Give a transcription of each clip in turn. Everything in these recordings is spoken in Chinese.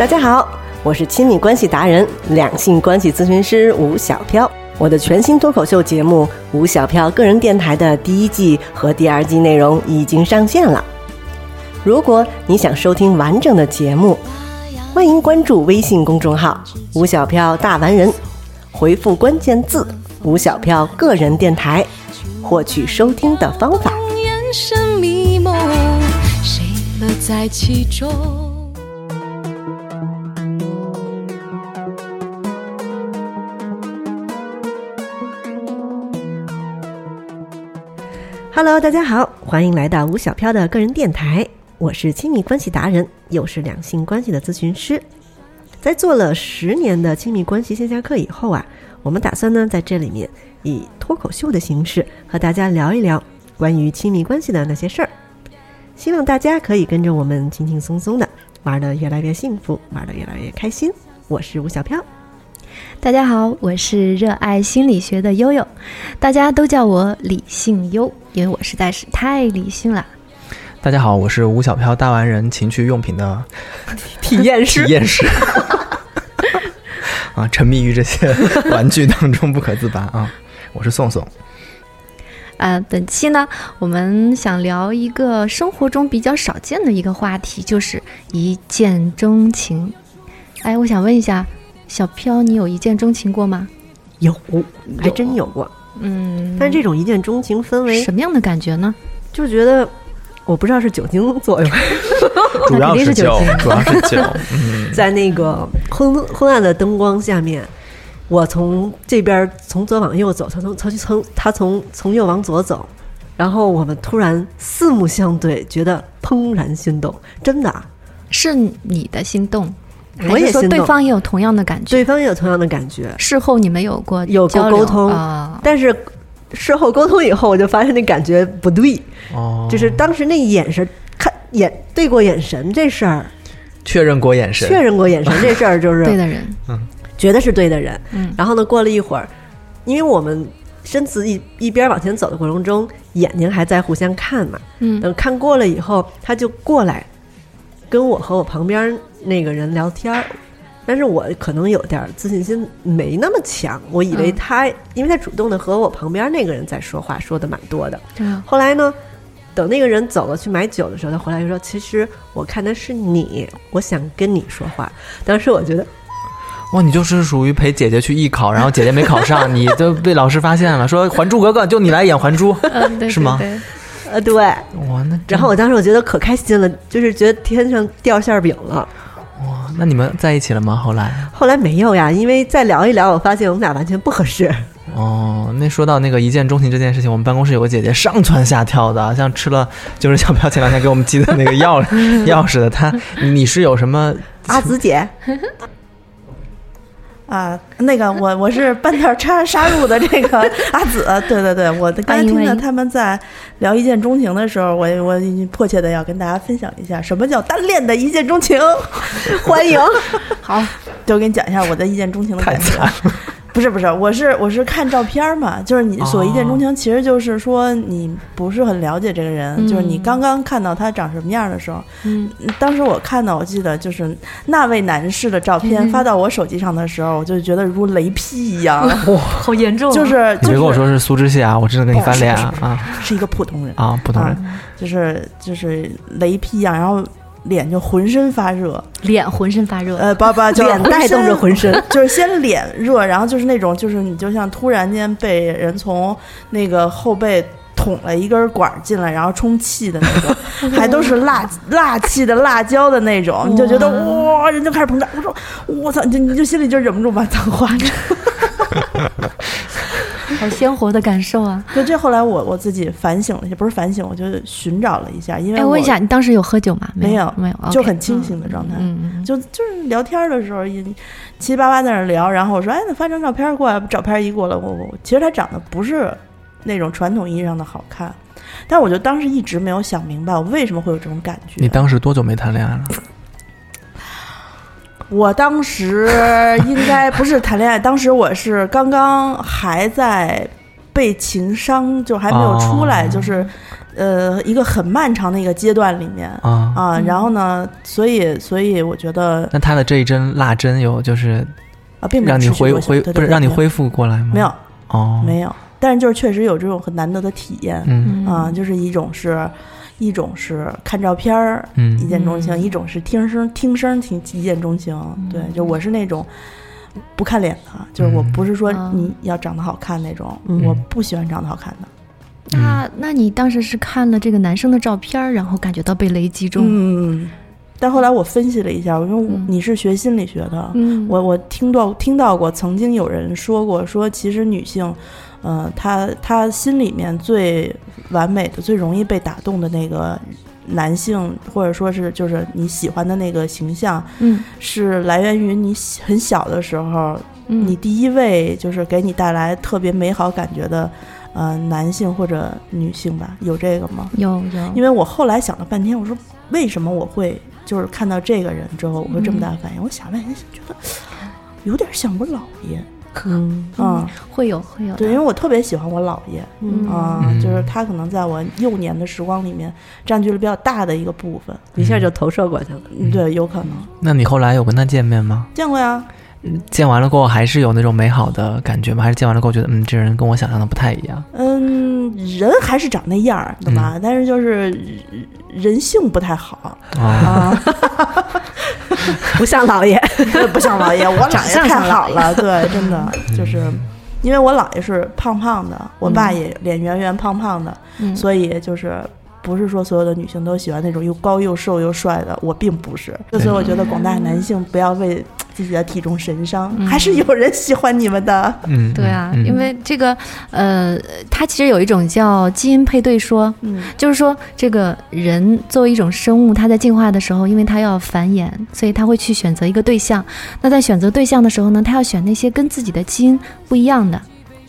大家好，我是亲密关系达人、两性关系咨询师吴小飘。我的全新脱口秀节目《吴小飘个人电台》的第一季和第二季内容已经上线了。如果你想收听完整的节目，欢迎关注微信公众号“吴小飘大完人”，回复关键字“吴小飘个人电台”，获取收听的方法。眼神迷蒙，谁乐在其中？Hello，大家好，欢迎来到吴小飘的个人电台，我是亲密关系达人，又是两性关系的咨询师。在做了十年的亲密关系线下课以后啊，我们打算呢在这里面以脱口秀的形式和大家聊一聊关于亲密关系的那些事儿。希望大家可以跟着我们轻轻松松的玩得越来越幸福，玩得越来越开心。我是吴小飘。大家好，我是热爱心理学的悠悠，大家都叫我理性优，因为我实在是太理性了。大家好，我是吴小飘大玩人情趣用品的体验师体验师。啊，沉迷于这些玩具当中不可自拔啊！我是宋宋。呃、本期呢，我们想聊一个生活中比较少见的一个话题，就是一见钟情。哎，我想问一下，小飘，你有一见钟情过吗？有，还真有过。嗯，但是这种一见钟情分为什么样的感觉呢？就觉得，我不知道是酒精作用，主要是酒酒精，主要是酒。嗯，在那个昏昏暗的灯光下面，我从这边从左往右走，他从他从他从从右往左走，然后我们突然四目相对，觉得怦然心动，真的啊，是你的心动，我也说心动。对方也有同样的感觉？对方也有同样的感觉，事后你们有过有过沟通啊？但是事后沟通以后，我就发现那感觉不对，哦，就是当时那眼神看眼对过眼神这事儿，确认过眼神，确认过眼神这事儿，就是 对的人，嗯。觉得是对的人。嗯。然后呢，过了一会儿，因为我们身子一一边往前走的过程中，眼睛还在互相看嘛。嗯。等看过了以后，他就过来跟我和我旁边那个人聊天儿。但是我可能有点自信心没那么强，我以为嗯他，因为他主动的和我旁边那个人在说话，说的蛮多的。嗯后来呢，等那个人走了去买酒的时候，他回来就说：“其实我看的是你，我想跟你说话。”当时我觉得哇，你就是属于陪姐姐去艺考，然后姐姐没考上，你就被老师发现了，说《还珠格格》就你来演还珠，嗯，对，是吗对对呃，对。哇，那然后我当时我觉得可开心了，就是觉得天上掉馅儿饼了。哇，那你们在一起了吗？后来？后来没有呀，因为再聊一聊，我发现我们俩完全不合适。哦，那说到那个一见钟情这件事情，我们办公室有个姐姐上蹿下跳的，像吃了就是小飘前两天给我们寄的那个钥 钥匙的。她，你是有什么？阿紫姐，啊，那个我我是半道插杀入的这个阿紫，对对对，我刚才听到他们在聊一见钟情的时候，我我迫切的要跟大家分享一下什么叫单恋的一见钟情。欢迎。好，就给你讲一下我的一见钟情的感觉惨。不是不是，我是我是看照片嘛，就是你所一见钟情，其实就是说你不是很了解这个人，嗯就是你刚刚看到他长什么样的时候，嗯，当时我看到，我记得就是那位男士的照片嗯发到我手机上的时候，我就觉得如雷劈一样，哇，好严重啊就。是你别跟我说是苏志燮啊，我真的跟你翻脸啊啊。是一个普通人，啊！普通人，就是就是雷劈一样，然后脸就浑身发热，脸浑身发热，呃，不不，就脸带动着浑身，就是先脸热，然后就是那种，就是你就像突然间被人从那个后背捅了一根管儿进来，然后充气的那种，还都是辣辣气的辣椒的那种，你就觉得哇，人就开始膨胀。我说我操，你就你就心里就忍不住把脏话。好鲜活的感受啊！就这后来我我自己反省了一下，不是反省，我就寻找了一下，因为哎，我问一下，你当时有喝酒吗？没有没有，就很清醒的状态。嗯嗯就就是聊天的时候，也七七八八在那聊，然后我说：“哎，那发张照片过来。”照片一过来，我我其实他长得不是那种传统意义上的好看，但我就当时一直没有想明白，我为什么会有这种感觉。你当时多久没谈恋爱了？我当时应该不是谈恋爱，当时我是刚刚还在被情伤，就还没有出来，哦就是呃一个很漫长的一个阶段里面啊。啊，然后呢，所以所以我觉得那他的这一针蜡针有就是啊，并没有让你恢恢不是让你恢复过来吗？没有哦，没有，但是就是确实有这种很难得的体验嗯啊，就是一种是。一种是看照片儿一嗯见钟情，嗯一种是听声听声听一见钟情。对，就我是那种嗯不看脸的，就是我嗯不是说啊你要长得好看那种，嗯我不喜欢长得好看的。那那你当时是看了这个男生的照片儿，然后感觉到被雷击中？嗯，但后来我分析了一下，因为你是学心理学的，嗯，我我听到听到过，曾经有人说过，说其实女性，呃，他他心里面最完美的、最容易被打动的那个男性，或者说是就是你喜欢的那个形象，嗯是来源于你很小的时候，嗯你第一位就是给你带来特别美好感觉的，呃，男性或者女性吧，有这个吗？有有，因为我后来想了半天，我说为什么我会就是看到这个人之后，我会这么大反应？我想了半天，觉得有点像我姥爷，嗯嗯，会有会有，对，因为我特别喜欢我姥爷，嗯啊、嗯就是他可能在我幼年的时光里面占据了比较大的一个部分，一下就投射过去了。嗯，对，有可能那你后来有跟他见面吗？见过呀，见完了过后还是有那种美好的感觉吗？还是见完了过后觉得嗯，这人跟我想象的不太一样？嗯，人还是长那样儿，对吧？但是就是人性不太好啊，啊，不像姥爷，不像姥爷，我 姥长爷太相像好了，对，真的嗯就是。因为我姥爷是胖胖的，我爸也脸圆圆胖胖的，嗯所以就是不是说所有的女性都喜欢那种又高又瘦又帅的，我并不是。对所以我觉得广大男性不要为自己的体重神伤，嗯还是有人喜欢你们的。嗯，对啊，嗯因为这个呃，它其实有一种叫基因配对说，嗯就是说这个人作为一种生物，它在进化的时候，因为它要繁衍，所以它会去选择一个对象。那在选择对象的时候呢，它要选那些跟自己的基因不一样的。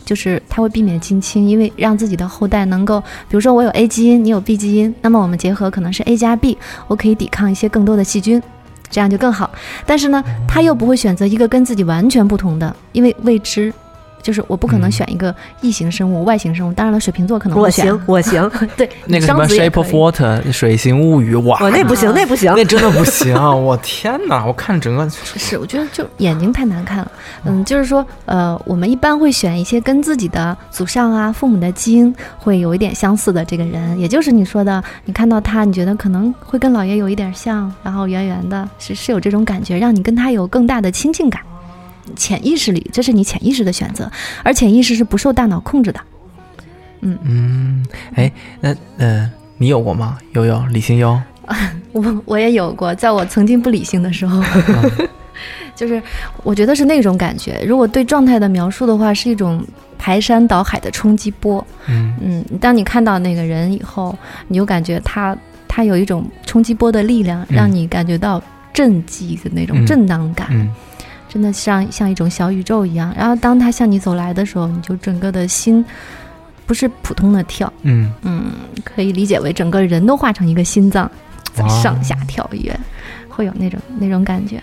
就是他会避免近亲，因为让自己的后代能够，比如说我有 A 基因，你有 B 基因，那么我们结合可能是 A 加 B，我可以抵抗一些更多的细菌，这样就更好。但是呢，他又不会选择一个跟自己完全不同的，因为未知。就是我不可能嗯选一个异形生物、外形生物，当然了，水瓶座可能我会选行，我行，对，那个什么 Shape of Water 水形物语，哇，我那不行，那不行。那真的不行！我天哪，我看整个是，我觉得就眼睛太难看了。嗯，就是说，呃，我们一般会选一些跟自己的祖上啊、父母的基因会有一点相似的这个人，也就是你说的，你看到他，你觉得可能会跟姥爷有一点像，然后圆圆的，是是有这种感觉，让你跟他有更大的亲近感。潜意识里，这是你潜意识的选择，而潜意识是不受大脑控制的。嗯嗯，哎，那呃，你有过吗？悠悠，李星悠，我我也有过，在我曾经不理性的时候，就是我觉得是那种感觉。如果对状态的描述的话，是一种排山倒海的冲击波。嗯嗯，当你看到那个人以后，你就感觉他他有一种冲击波的力量，让你感觉到震击的那种嗯震荡感，嗯真的像像一种小宇宙一样。然后当他向你走来的时候，你就整个的心不是普通的跳，嗯，嗯，可以理解为整个人都化成一个心脏，在上下跳跃，会有那种那种感觉。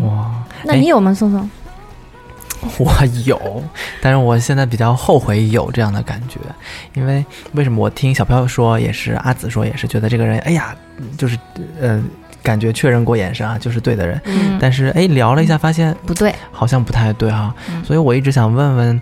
哇，哎那你有吗，宋宋？我有，但是我现在比较后悔有这样的感觉，因为为什么我听小飘说，也是阿紫说，也是觉得这个人，哎呀，就是呃，感觉确认过眼神啊，就是对的人，嗯，但是哎，聊了一下，发现不对，好像不太对哈、嗯。所以我一直想问问，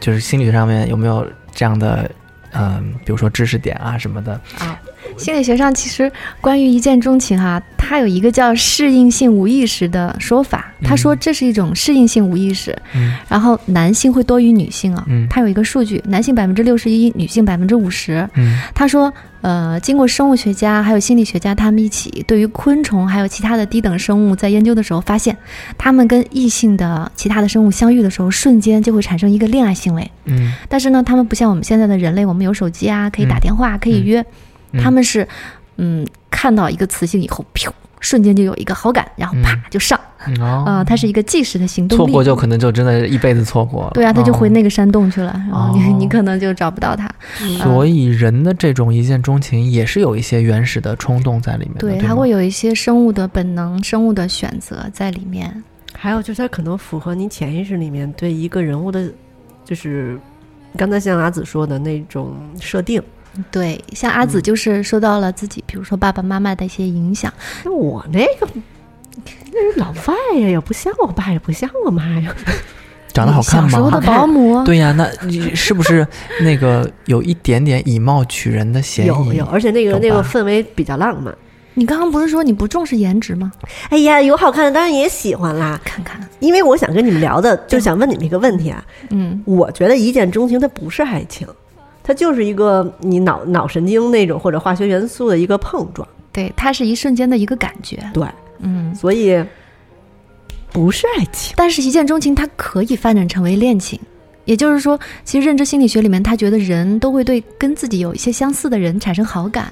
就是心理学上面有没有这样的，嗯、比如说知识点啊什么的，啊，心理学上其实关于一见钟情哈、它有一个叫适应性无意识的说法。他说这是一种适应性无意识，嗯。然后男性会多于女性啊。嗯。他有一个数据，男性百分之六十一，女性百分之五十。嗯。他说，呃，经过生物学家还有心理学家他们一起对于昆虫还有其他的低等生物在研究的时候，发现他们跟异性的其他的生物相遇的时候，瞬间就会产生一个恋爱行为。嗯但是呢，他们不像我们现在的人类，我们有手机啊，可以打电话，可以约。嗯他们是，嗯，看到一个雌性以后，噗，瞬间就有一个好感，然后啪嗯。就上。嗯哦。啊、它是一个即时的行动力。错过就可能就真的一辈子错过了，对啊，他就回哦那个山洞去了，然后你、哦。你可能就找不到他。所以人的这种一见钟情也是有一些原始的冲动在里面的，对，它会有一些生物的本能、生物的选择在里面。还有就是，它可能符合你潜意识里面对一个人物的，就是刚才像阿紫说的那种设定，对，像阿紫就是受到了自己，比如说爸爸妈妈的一些影响。那我那个那是老外呀，也不像我爸，也不像我妈呀。长得好看小时候的吗？保姆，对呀、那你是不是那个有一点点以貌取人的嫌疑？有有，而且那个那个氛围比较浪漫。你刚刚不是说你不重视颜值吗？哎呀，有好看的当然也喜欢啦。看看，因为我想跟你们聊的，就想问你们一个问题啊。嗯，我觉得一见钟情它不是爱情，它就是一个你脑脑神经那种或者化学元素的一个碰撞。对，它是一瞬间的一个感觉，对，嗯。所以不是爱情。但是，一见钟情它可以发展成为恋情，也就是说，其实认知心理学里面，他觉得人都会对跟自己有一些相似的人产生好感。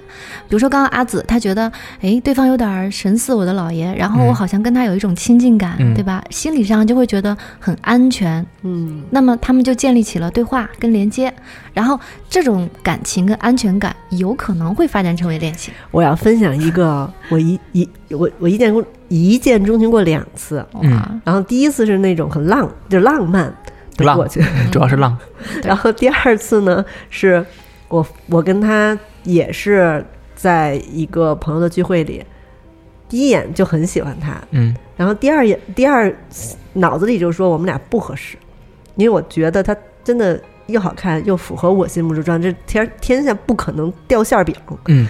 比如说，刚刚阿紫，他觉得，哎，对方有点儿神似我的姥爷，然后我嗯好像跟他有一种亲近感，嗯对吧？心理上就会觉得很安全。嗯，那么他们就建立起了对话跟连接，然后这种感情跟安全感有可能会发展成为恋情。我要分享一个，我一一我我一见过一见钟情过两次，嗯哇，然后第一次是那种很浪，就浪漫过去，主要是浪。然后第二次呢，是我我跟他也是在一个朋友的聚会里，第一眼就很喜欢他，嗯然后第二眼第二脑子里就说我们俩不合适，因为我觉得他真的又好看又符合我心目之中，这天天下不可能掉馅儿饼。嗯，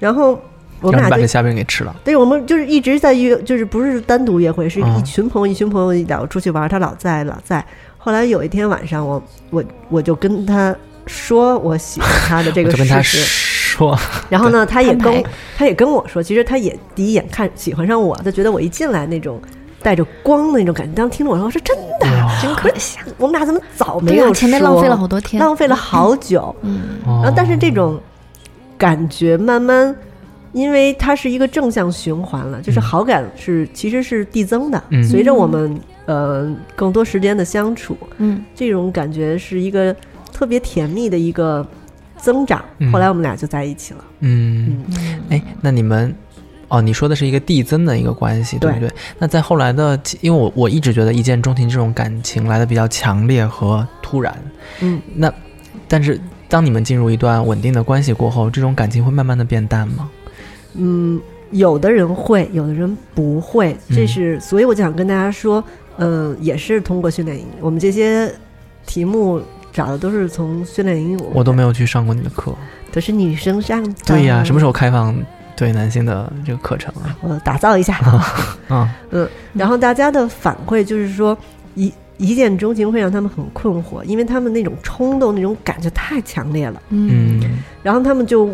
然后我们俩就把这虾饼给吃了。对，我们就是一直在约，就是不是单独约会，是嗯一群朋友，一群朋友一聊出去玩，他老在老在。后来有一天晚上，我我我就跟他说我喜欢他的这个 事实，说，然后呢，他也跟他也跟我说，其实他也第一眼看喜欢上我，他觉得我一进来那种带着光的那种感觉。当时听着我说是真的，真可惜啊！我们俩怎么早没有对啊，前面说浪费了好多天，浪费了好久。嗯，然然后，但是这种感觉慢慢，因为它是一个正向循环了，就是嗯。好感是其实是递增的。嗯。随着我们呃更多时间的相处，嗯，这种感觉是一个特别甜蜜的一个增长。嗯后来我们俩就在一起了。嗯，嗯哎，那你们。哦，你说的是一个递增的一个关系，对不对对？那在后来的，因为我我一直觉得一见钟情这种感情来的比较强烈和突然，嗯，那但是当你们进入一段稳定的关系过后，这种感情会慢慢的变淡吗？嗯，有的人会，有的人不会，这嗯是、所以我就想跟大家说，嗯、也是通过训练营，我们这些题目找的都是从训练营，我都没有去上过你的课。都是女生上的。对呀，什么时候开放对男性的这个课程啊？我打造一下。啊，嗯 然后大家的反馈就是说，一一见钟情会让他们很困惑，因为他们那种冲动、那种感觉太强烈了。嗯嗯然后他们就，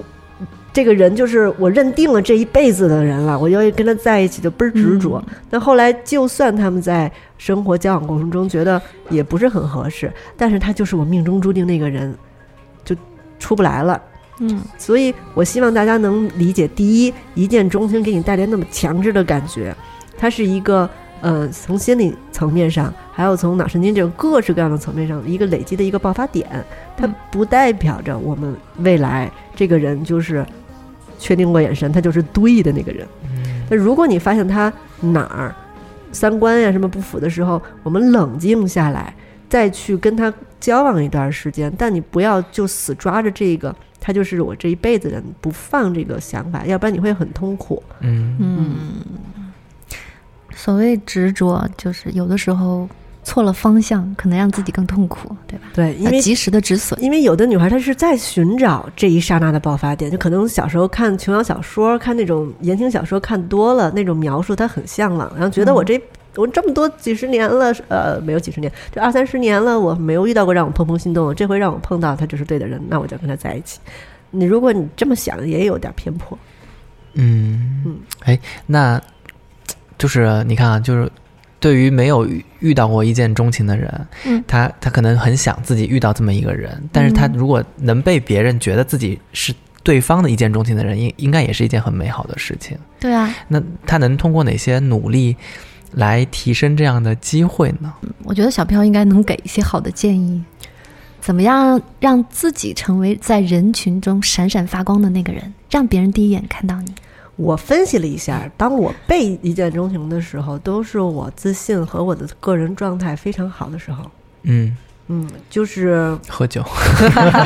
这个人就是我认定了这一辈子的人了，我要跟他在一起，就倍儿执着。但后来，就算他们在生活交往过程中觉得也不是很合适，但是他就是我命中注定那个人，就出不来了。嗯所以我希望大家能理解，第一，一见钟情给你带来那么强制的感觉，它是一个呃从心理层面上，还有从脑神经这种各式各样的层面上一个累积的一个爆发点，它嗯不代表着我们未来这个人就是确定过眼神，他就是对的那个人。嗯那如果你发现他哪儿三观呀什么不符的时候，我们冷静下来，再去跟他交往一段时间，但你不要就死抓着这个，他就是我这一辈子的人，不放这个想法，要不然你会很痛苦。嗯嗯，所谓执着，就是有的时候错了方向，可能让自己更痛苦，对吧？对，因为及时的止损。因为有的女孩她是在寻找这一刹那的爆发点，就可能小时候看琼瑶小说、看那种言情小说看多了，那种描述她很向往，然后觉得我这、我这么多几十年了，呃，没有几十年，就二三十年了，我没有遇到过让我怦怦心动的，这回让我碰到他就是对的人，那我就跟他在一起。你如果你这么想，也有点偏颇。嗯嗯，哎，那就是你看啊，就是对于没有遇遇到过一见钟情的人，嗯他他可能很想自己遇到这么一个人，但是他嗯如果能被别人觉得自己是对方的一见钟情的人，应应该也是一件很美好的事情。对啊，那他能通过哪些努力来提升这样的机会呢？我觉得小飘应该能给一些好的建议，怎么样让自己成为在人群中闪闪发光的那个人，让别人第一眼看到你。我分析了一下，当我被一见钟情的时候，都是我自信和我的个人状态非常好的时候。嗯。嗯，就是喝酒，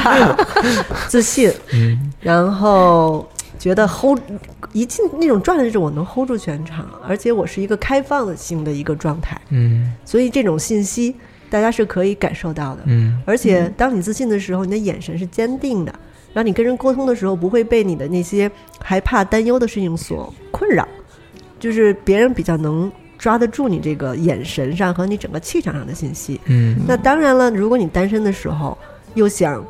自信，嗯。然后觉得 hold 一进那种状态就是我能 hold 住全场，而且我是一个开放的性的一个状态，嗯。所以这种信息大家是可以感受到的。嗯。而且当你自信的时候，你的眼神是坚定的，然后你跟人沟通的时候不会被你的那些害怕、担忧的事情所困扰，就是别人比较能抓得住你这个眼神上和你整个气场上的信息。嗯。那当然了，如果你单身的时候又想，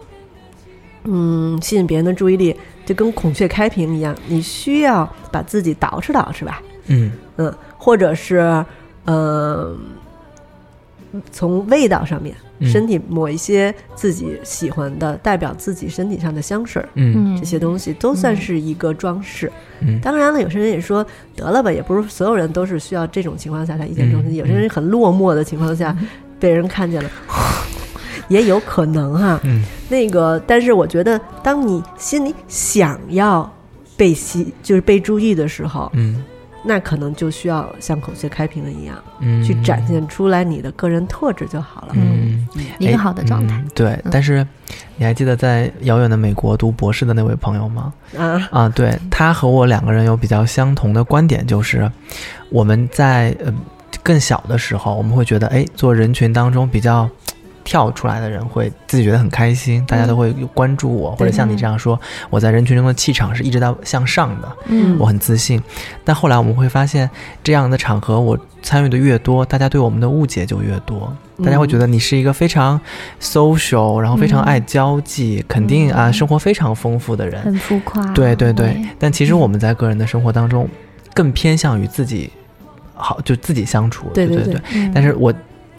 嗯，吸引别人的注意力，就跟孔雀开屏一样，你需要把自己捯饬捯饬吧，嗯。嗯，或者是，呃，从味道上面，嗯。身体抹一些自己喜欢的、代表自己身体上的香水儿。嗯。这些东西都算是一个装饰。嗯。当然了，有些人也说得了吧，也不是所有人都是需要这种情况下才一见钟情。嗯有些人很落寞的情况下，被人看见了，也有可能哈、嗯。那个，但是我觉得，当你心里想要被吸，就是被注意的时候，嗯那可能就需要像孔雀开屏的一样，嗯，去展现出来你的个人特质就好了。嗯。一个好的状态对，但是你还记得在遥远的美国读博士的那位朋友吗？啊，啊，对他和我两个人有比较相同的观点，就是我们在呃更小的时候，我们会觉得，哎，做人群当中比较。跳出来的人会自己觉得很开心，大家都会关注我，或者像你这样说，我在人群中的气场是一直在向上的，嗯我很自信。但后来我们会发现，这样的场合我参与的越多，大家对我们的误解就越多。大家会觉得你是一个非常 social，然后非常爱交际，肯定啊生活非常丰富的人。很浮夸。对对对，但其实我们在个人的生活当中，更偏向于自己好，就自己相处。对对对但是我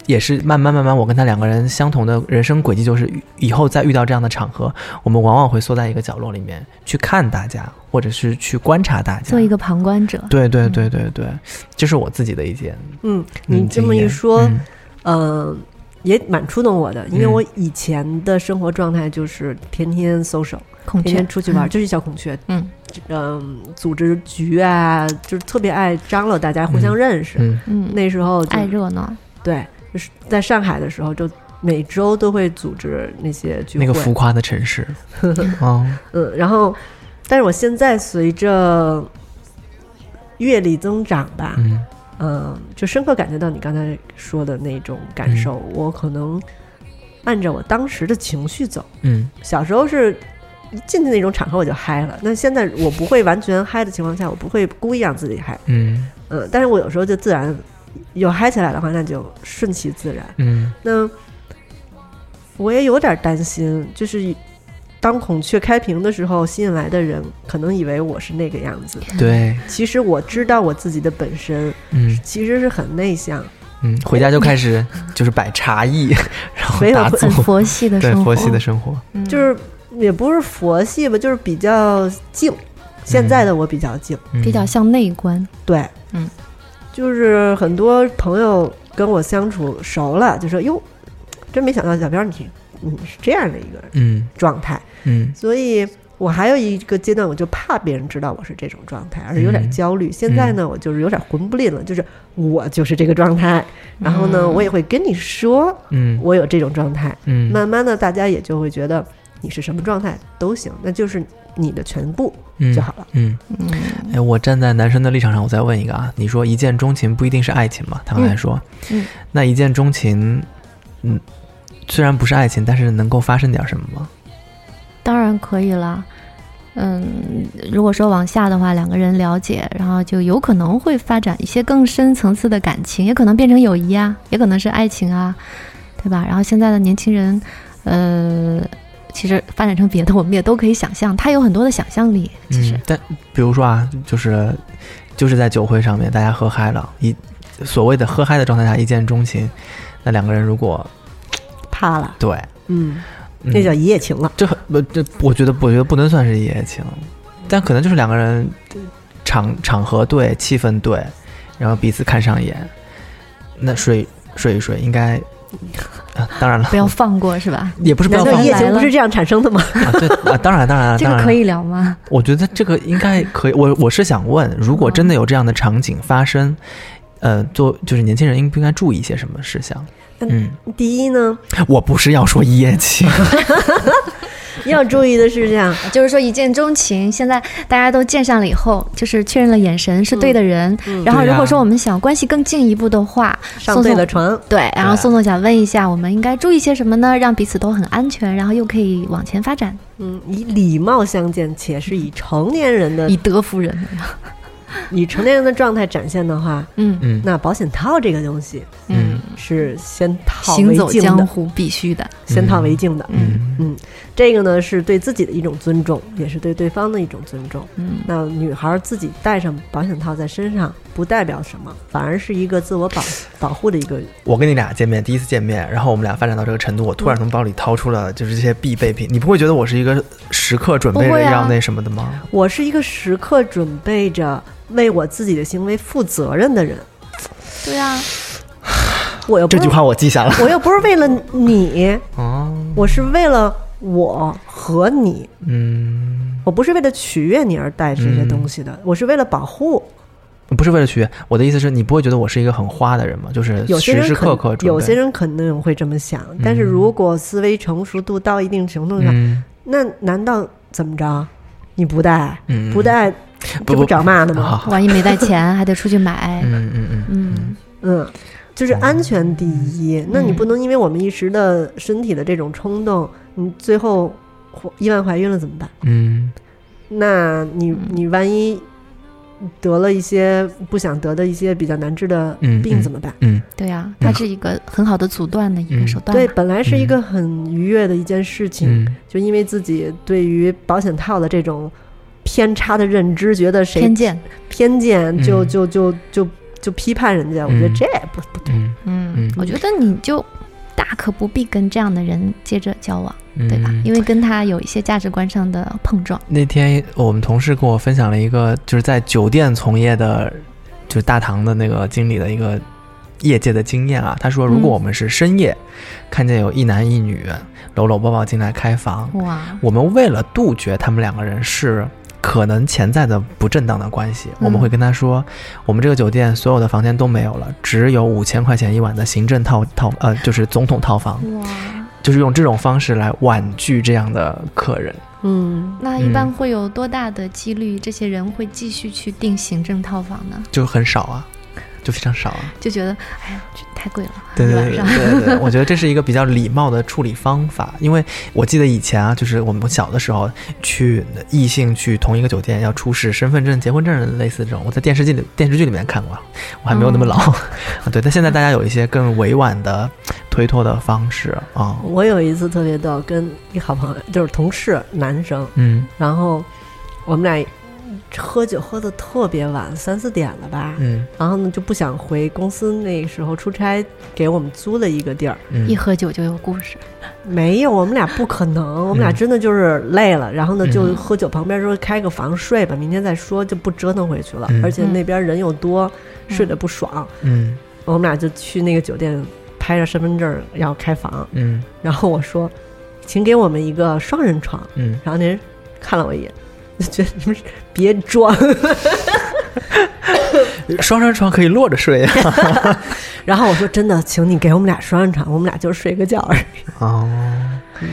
也是慢慢慢慢，我跟他两个人相同的人生轨迹，就是以后再遇到这样的场合，我们往往会缩在一个角落里面去看大家，或者是去观察大家，做一个旁观者。对对对对对，这是我自己的意见。嗯，嗯你这么一说，嗯。嗯，也蛮触动我的，因为嗯我以前的生活状态就是天天 social，孔雀天天出去玩，嗯。就是小孔雀，嗯。嗯，组织局啊，就是特别爱张罗大家互相认识。嗯。嗯，那时候就爱热闹。对，就是在上海的时候，就每周都会组织那些聚会。那个浮夸的城市，嗯嗯，然后，但是我现在随着阅历增长吧，嗯嗯，就深刻感觉到你刚才说的那种感受。嗯我可能按照我当时的情绪走。嗯小时候是一进去那种场合我就嗨了，那现在我不会完全嗨的情况下，我不会故意让自己嗨。嗯嗯，但是我有时候就自然有嗨起来的话，那就顺其自然。嗯。那我也有点担心，就是当孔雀开屏的时候，吸引来的人可能以为我是那个样子。对，其实我知道我自己的本身嗯。其实是很内向，嗯，回家就开始就是摆茶艺，然后很，佛系的生活，对佛系的生活，嗯。就是也不是佛系吧，就是比较静。现在的我比较静，嗯。比较像内观。对，嗯，就是很多朋友跟我相处熟了，就说哟，真没想到小飘你你是这样的一个嗯。状态，嗯。所以我还有一个阶段，我就怕别人知道我是这种状态，而且有点嗯焦虑。现在呢，我就是有点混不吝了，就是我就是这个状态，然后呢，嗯。我也会跟你说嗯。我有这种状态，嗯，慢慢的大家也就会觉得你是什么状态都行，那就是你的全部嗯就好了。嗯，嗯哎，我站在男生的立场上，我再问一个啊，你说一见钟情不一定是爱情嘛？他刚才说，嗯那一见钟情，嗯，虽然不是爱情，但是能够发生点什么吗？当然可以啦。嗯，如果说往下的话，两个人了解，然后就有可能会发展一些更深层次的感情，也可能变成友谊啊，也可能是爱情啊，对吧？然后现在的年轻人，呃，其实发展成别的，我们也都可以想象，他有很多的想象力。其实嗯，，但比如说啊，就是就是在酒会上面，大家喝嗨了，一所谓的喝嗨的状态下一见钟情，那两个人如果怕了，对，嗯，嗯那叫一夜情了。这很不这，我觉得我觉得不能算是一夜情，但可能就是两个人场场合对，气氛对，然后彼此看上眼，那睡睡一睡应该，啊、当然了，不要放过，是吧？也不是不要放难道一夜来了情不是这样产生的吗？啊，对啊，当然当然当然，这个可以聊吗？我觉得这个应该可以。我我是想问，如果真的有这样的场景发生，呃，做就是年轻人应不应该注意一些什么事项？嗯，第一呢，我不是要说一夜情，要注意的是这样，就是说一见钟情，现在大家都见上了以后，就是确认了眼神是对的人。然后如果说我们想关系更进一步的话，上对了床，对，然后宋宋想问一下，我们应该注意些什么呢？让彼此都很安全，然后又可以往前发展，嗯，以礼貌相见，且是以成年人的以德服人。以成年人的状态展现的话，嗯。嗯。那保险套这个东西嗯。是先套行走为敬的，江湖必须的。先套为敬的。嗯。嗯，这个呢是对自己的一种尊重，也是对对方的一种尊重。嗯，那女孩自己带上保险套在身上，不代表什么，反而是一个自我保保护的一个。我跟你俩见面，第一次见面，然后我们俩发展到这个程度，我突然从包里掏出了就是这些必备品，你不会觉得我是一个时刻准备着要那什么的吗？我是一个时刻准备着为我自己的行为负责任的人。对啊，我又不这句话我记下了。我又不是为了你，哦，我是为了我和你，嗯，我不是为了取悦你而带这些东西的，我是为了保护。不是为了取悦，我的意思是你不会觉得我是一个很花的人吗？就是有些人时时刻刻。有些人可能会这么想，但是如果思维成熟度到一定程度上，嗯那难道怎么着？你不带，嗯不带，这不不找骂的吗？万一没带钱，还得出去买。嗯嗯嗯嗯，嗯，就是安全第一。那你不能因为我们一时的身体的这种冲动，你最后怀意外怀孕了怎么办？嗯那你你万一得了一些不想得的一些比较难治的病怎么办？嗯对啊，它是一个很好的阻断的一个手段。对，，本来是一个很愉悦的一件事情，嗯就因为自己对于保险套的这种偏差的认知，觉得谁偏见。偏见就嗯就就就就批判人家，我觉得嗯这不不对。嗯，我觉得你就大可不必跟这样的人接着交往，嗯，对吧？因为跟他有一些价值观上的碰撞。那天我们同事跟我分享了一个就是在酒店从业的，就是大堂的那个经理的一个业界的经验啊。他说，如果嗯我们是深夜、看见有一男一女搂搂抱抱进来开房，哇，我们为了杜绝他们两个人是可能潜在的不正当的关系，嗯。我们会跟他说，我们这个酒店所有的房间都没有了，只有五千块钱一晚的行政套套呃，就是总统套房，哇，就是用这种方式来婉拒这样的客人。嗯，那一般会有多大的几率这些人会继续去订行政套房呢？就很少啊，就非常少啊。就觉得，哎呀，这太贵了，对对对 我觉得这是一个比较礼貌的处理方法。因为我记得以前啊，就是我们小的时候去异性去同一个酒店要出示身份证、结婚证类似这种，我在电视剧里电视剧里面看过，我还没有那么老。啊对，但现在大家有一些更委婉的推脱的方式啊。我有一次特别逗，跟一好朋友就是同事男生，嗯然后我们俩喝酒喝的特别晚，三四点了吧，嗯。然后呢就不想回公司，那时候出差给我们租了一个地儿，嗯。一喝酒就有故事，没有，我们俩不可能，我们俩嗯真的就是累了，然后呢就嗯。喝酒，旁边说开个房睡吧，明天再说，就不折腾回去了，嗯。而且那边人又多，睡得不爽，嗯。我们俩就去那个酒店拍着身份证要开房，嗯。然后我说，请给我们一个双人床，嗯，然后那人看了我一眼，就 觉得你们别装，双人床可以落着睡啊。然后我说真的，请你给我们俩双人床，我们俩就睡个觉而已。哦，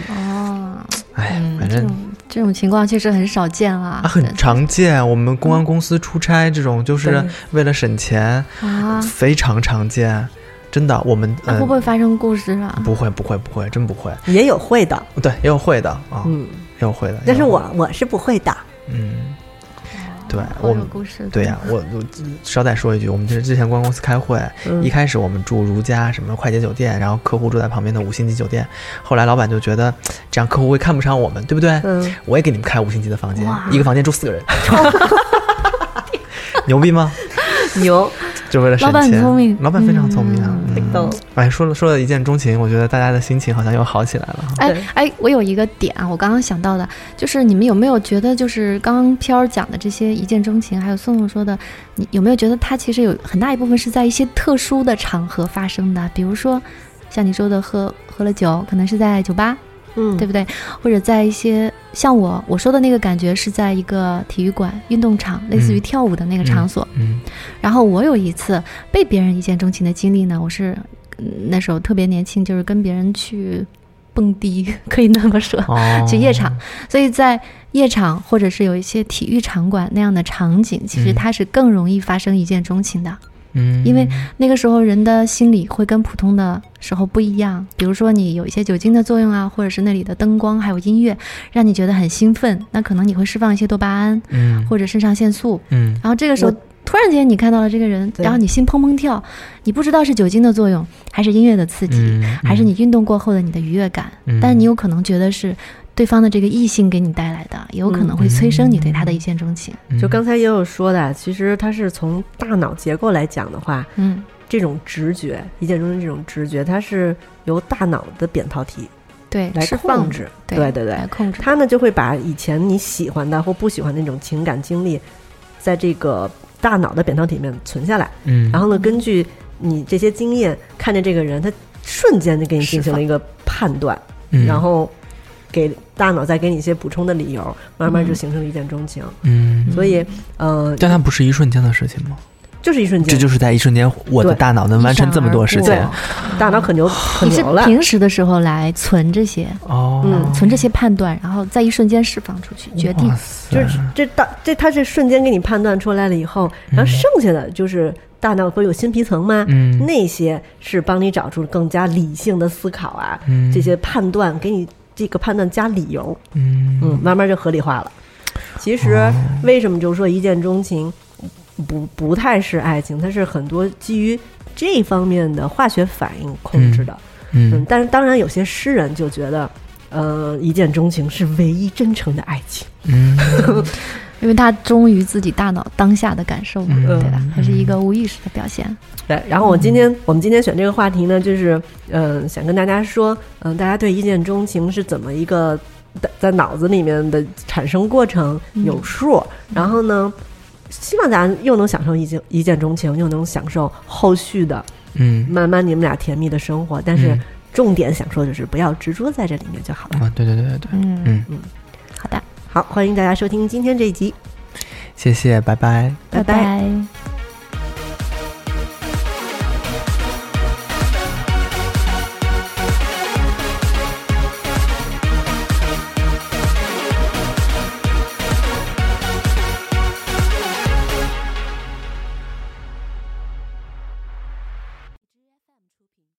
哦，哎，嗯，反正这种这种情况确实很少见啦，啊，很常见。我们公安公司出差这种，就是为了省钱，啊。非常常见。真的，我们会不会发生故事啊？不会不会不会，真不会。也有会的，对，也有会的啊，嗯，也有会的。但是我我是不会的。嗯，对我们。对呀、我我稍再说一句，我们就是之前关公司开会，嗯一开始我们住如家什么快捷酒店，然后客户住在旁边的五星级酒店，后来老板就觉得这样客户会看不上我们，对不对？嗯，我也给你们开五星级的房间，一个房间住四个人，牛逼吗？牛，就为了省老板聪明老板非常聪明啊。嗯太逗了。哎，说了说了一见钟情，我觉得大家的心情好像又好起来了哈。哎哎，我有一个点啊，我刚刚想到的，就是你们有没有觉得，就是刚刚飘儿讲的这些一见钟情，还有宋宋说的，你有没有觉得它其实有很大一部分是在一些特殊的场合发生的？比如说，像你说的喝喝了酒，可能是在酒吧，嗯对不对？或者在一些像我我说的那个感觉是在一个体育馆、运动场，类似于嗯跳舞的那个场所。嗯然后我有一次被别人一见钟情的经历呢，我是嗯那时候特别年轻，就是跟别人去蹦迪，可以那么说。哦，去夜场，所以在夜场或者是有一些体育场馆那样的场景，其实嗯它是更容易发生一见钟情的。嗯，因为那个时候人的心理会跟普通的时候不一样，比如说你有一些酒精的作用啊，或者是那里的灯光还有音乐，让你觉得很兴奋，那可能你会释放一些多巴胺嗯。或者肾上腺素，嗯。然后这个时候突然间你看到了这个人，然后你心砰砰跳，你不知道是酒精的作用，还是音乐的刺激，嗯，还是你运动过后的你的愉悦感，嗯。但你有可能觉得是对方的这个异性给你带来的，也有可能会催生你对他的一见钟情。嗯。就刚才也有说的，其实它是从大脑结构来讲的话，嗯。这种直觉，一见钟情这种直觉，它是由大脑的扁桃体对，来放控制。对对对对。来控制。它呢就会把以前你喜欢的或不喜欢的那种情感经历，在这个大脑的扁桃体里面存下来，嗯，然后呢，根据你这些经验，看见这个人，他瞬间就给你进行了一个判断，嗯。然后给大脑再给你一些补充的理由，慢慢就形成了一见钟情。嗯，所以，呃，但它不是一瞬间的事情吗？就是一瞬间，这就是在一瞬间，我的大脑能完成这么多事情。大脑可牛可你是牛了。平时的时候来存这些，哦，嗯存这些判断，然后在一瞬间释放出去，决定。就是这大这它是瞬间给你判断出来了以后，然后剩下的就是大脑不是有新皮层吗？嗯。那些是帮你找出更加理性的思考啊，嗯。这些判断给你这个判断加理由，嗯嗯，慢慢就合理化了。其实哦为什么就是说一见钟情不不太是爱情，它是很多基于这方面的化学反应控制的。嗯，嗯但是当然有些诗人就觉得，呃，一见钟情是唯一真诚的爱情。嗯 因为他忠于自己大脑当下的感受嘛，嗯。对吧？它是一个无意识的表现。对，然后我今天、我们今天选这个话题呢，就是嗯、呃想跟大家说，嗯、大家对一见钟情是怎么一个在在脑子里面的产生过程有数，然后呢，希望大家又能享受一见一见钟情，又能享受后续的嗯。慢慢你们俩甜蜜的生活，但是嗯。重点想说的是不要执着在这里面就好了。啊，对对对对对，嗯。嗯，好的，好，欢迎大家收听今天这一集，谢谢，拜拜。拜拜。拜拜